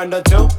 grind, I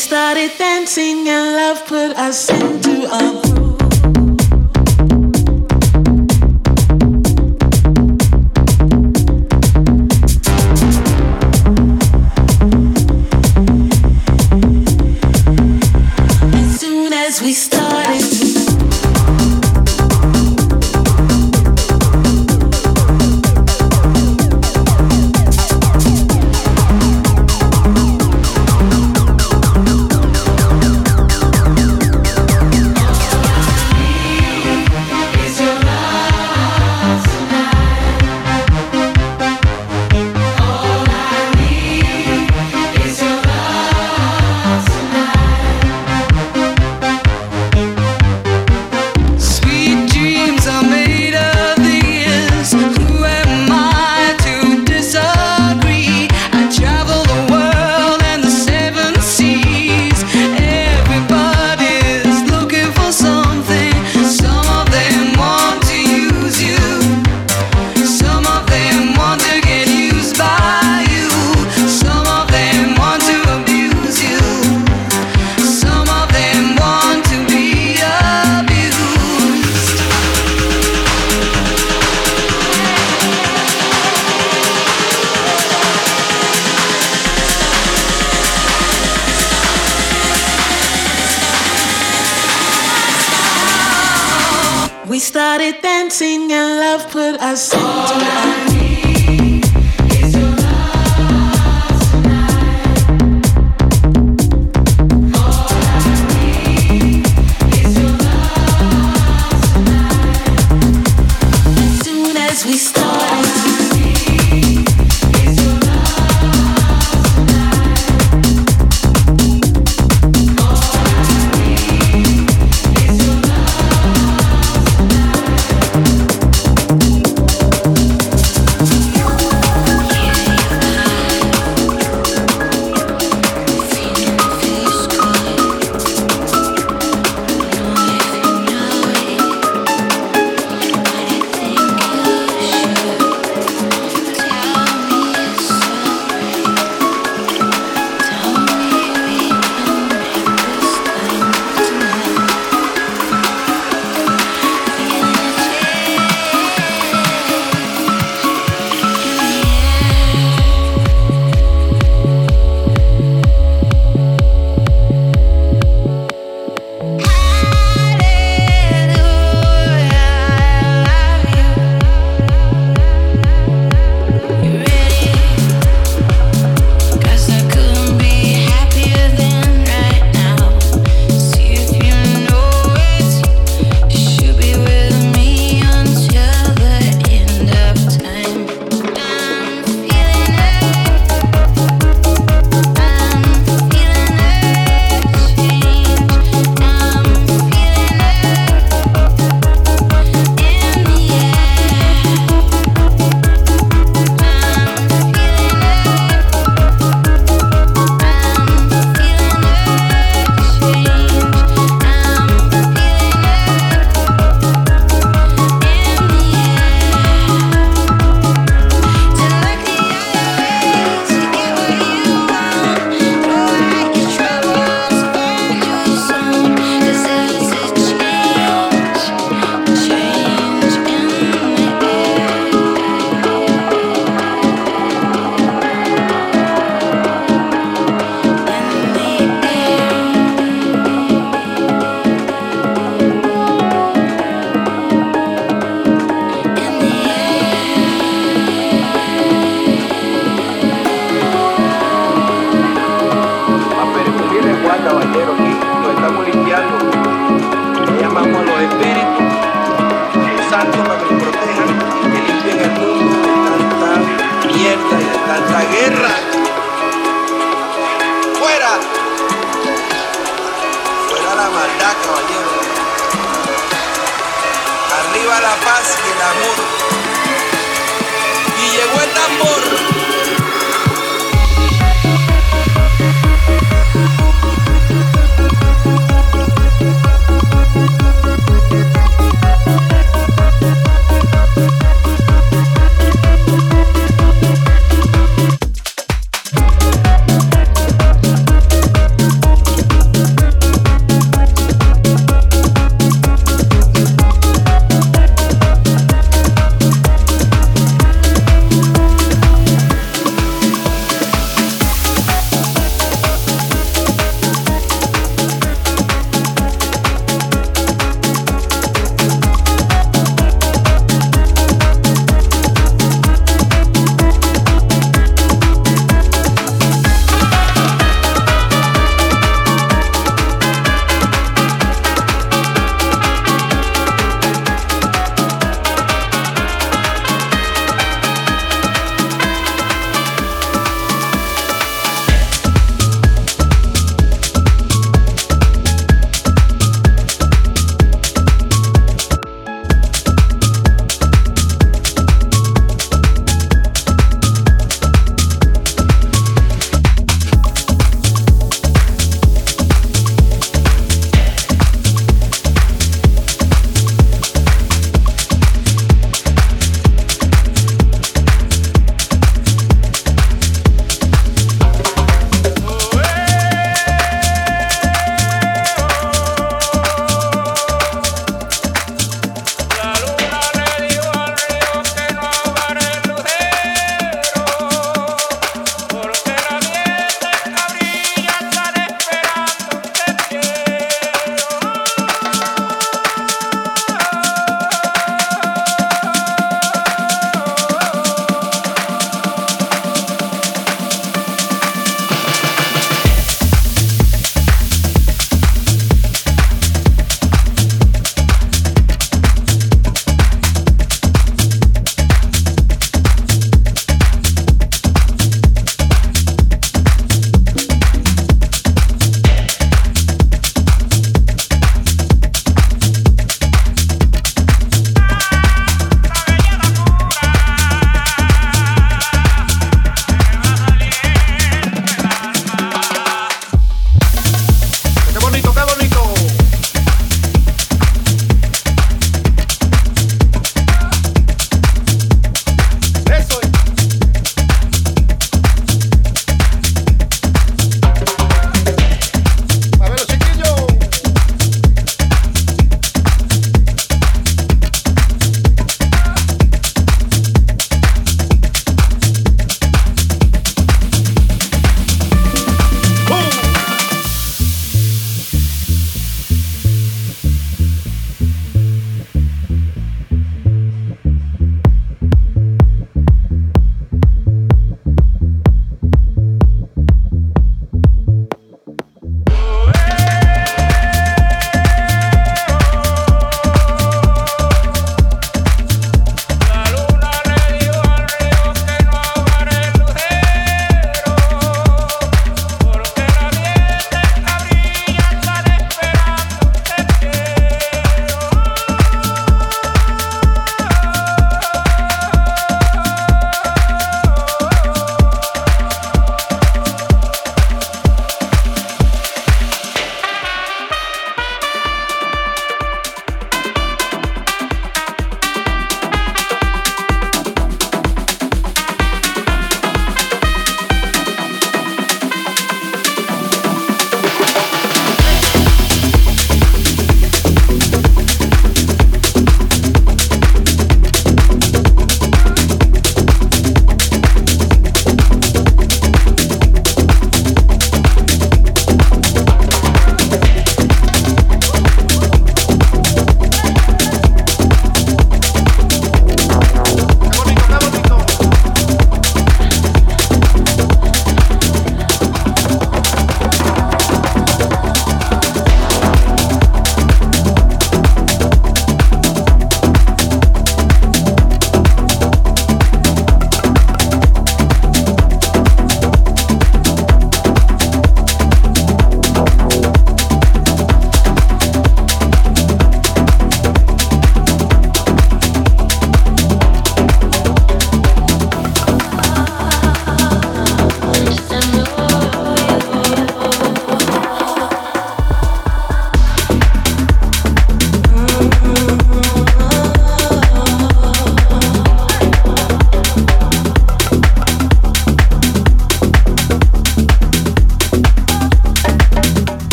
started dancing and love put us into a groove.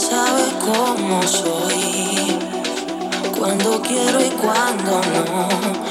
sabe cómo soy, cuando quiero y cuando no.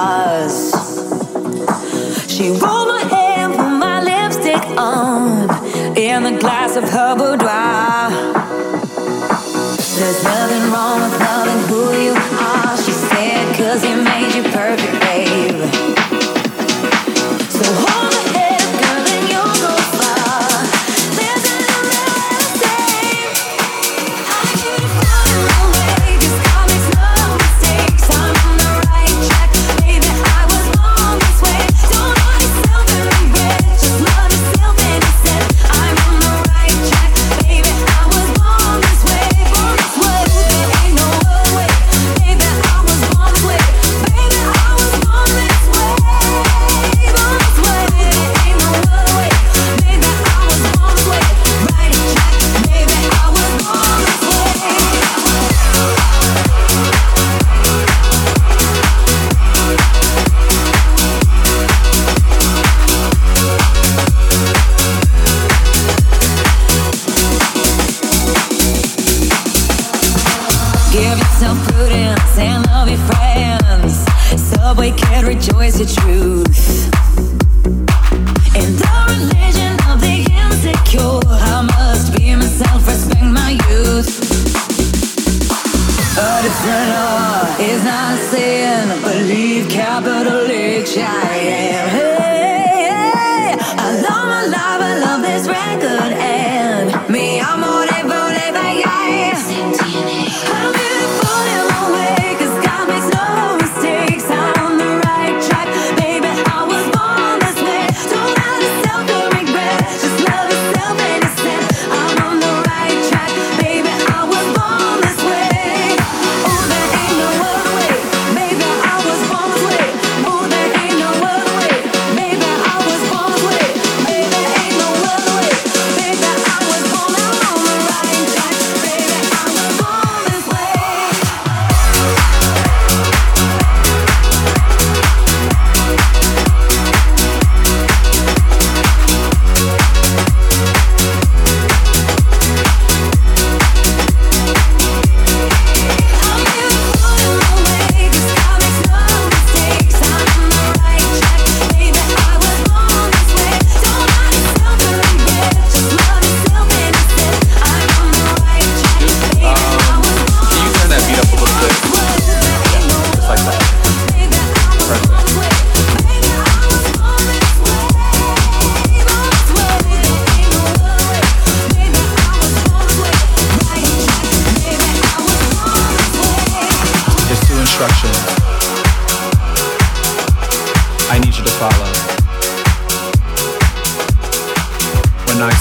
stars. She rolled my hair, put my lipstick on in the glass of her boudoir. There's nothing wrong with loving who you are, she said, cause it made you perfect, babe.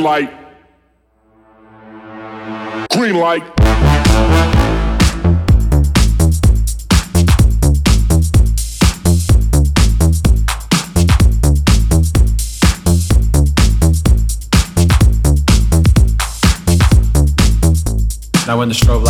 green light. Green light. Now when the strobe light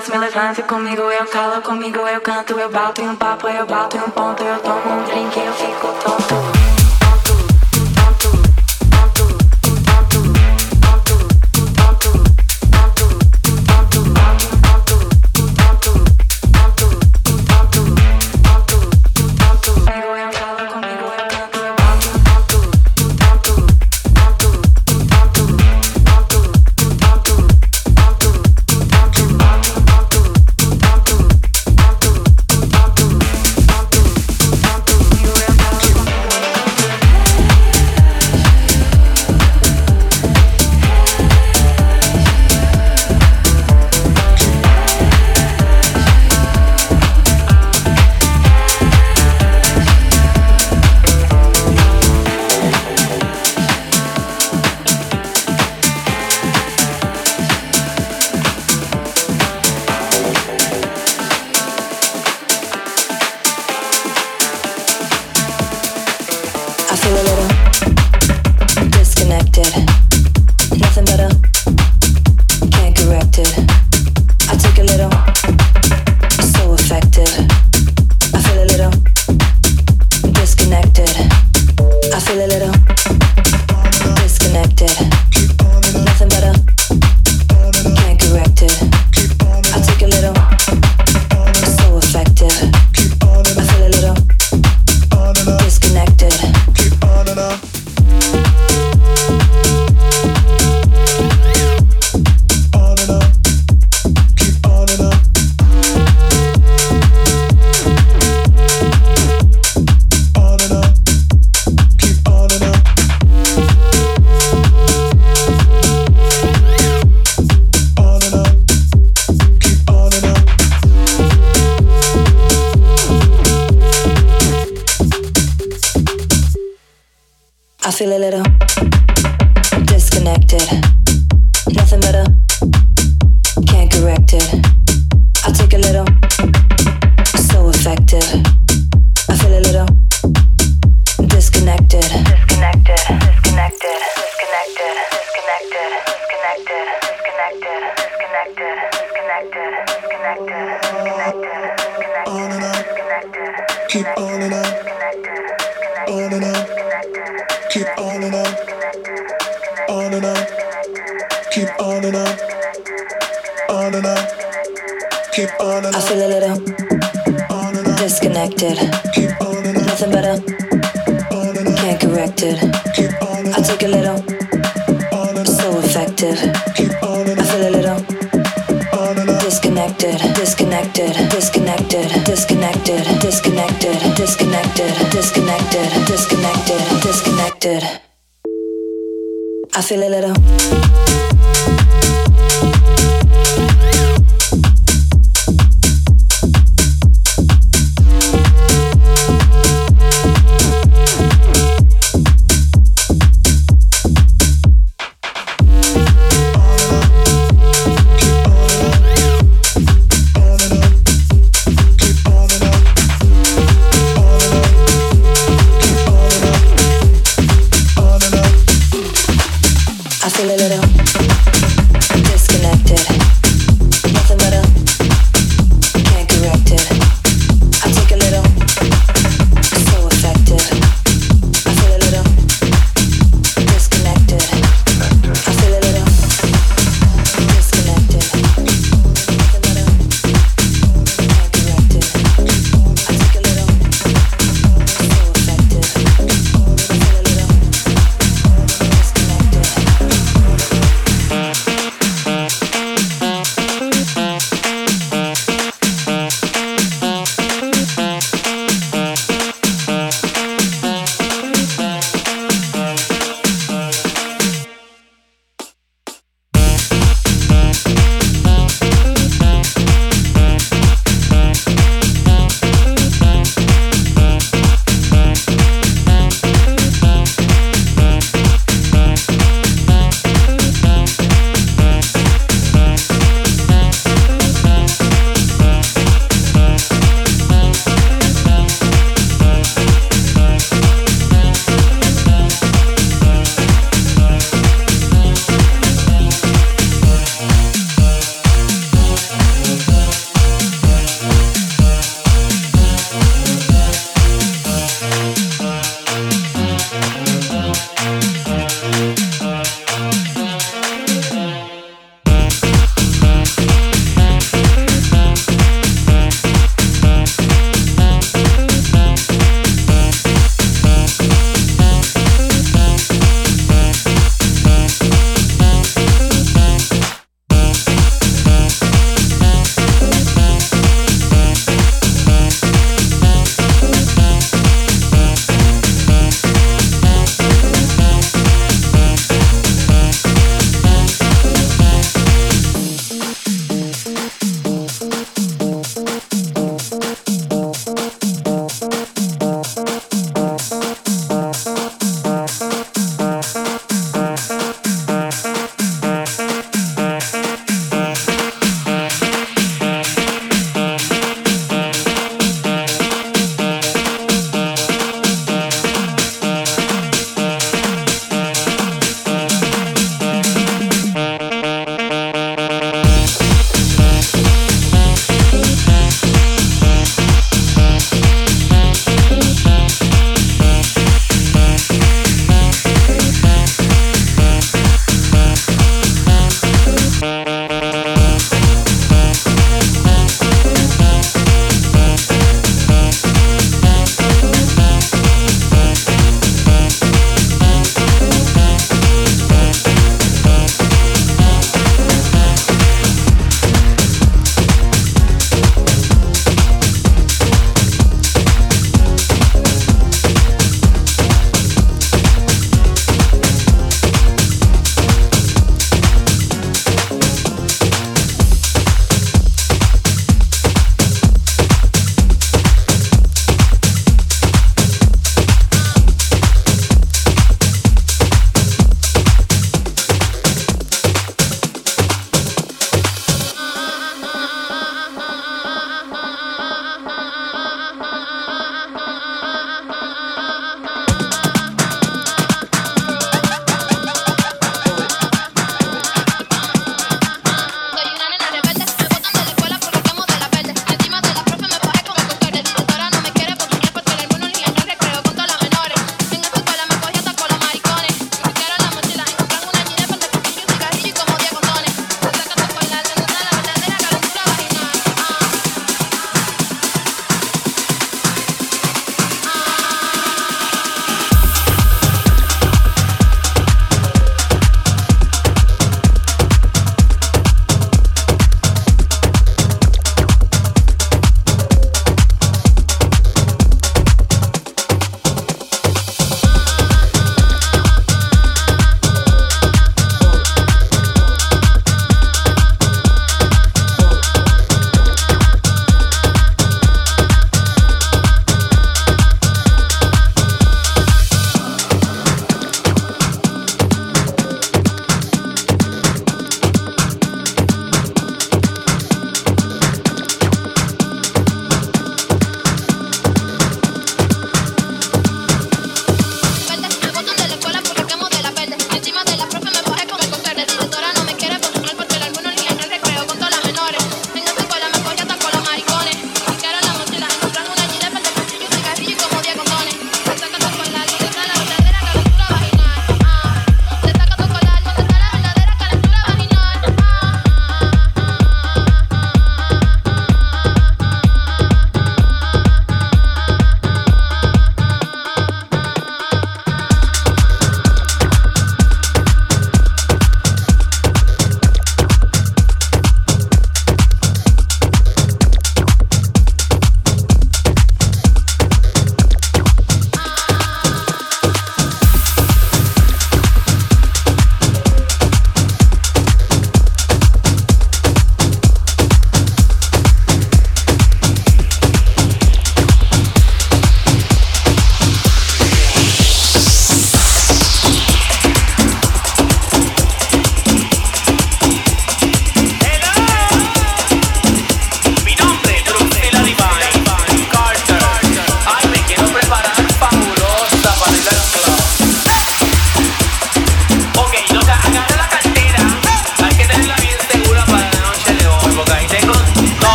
Me levanta comigo, eu calo comigo, eu canto, eu bato em um papo, eu bato em um ponto, eu tomo um drink, eu fico tonto. I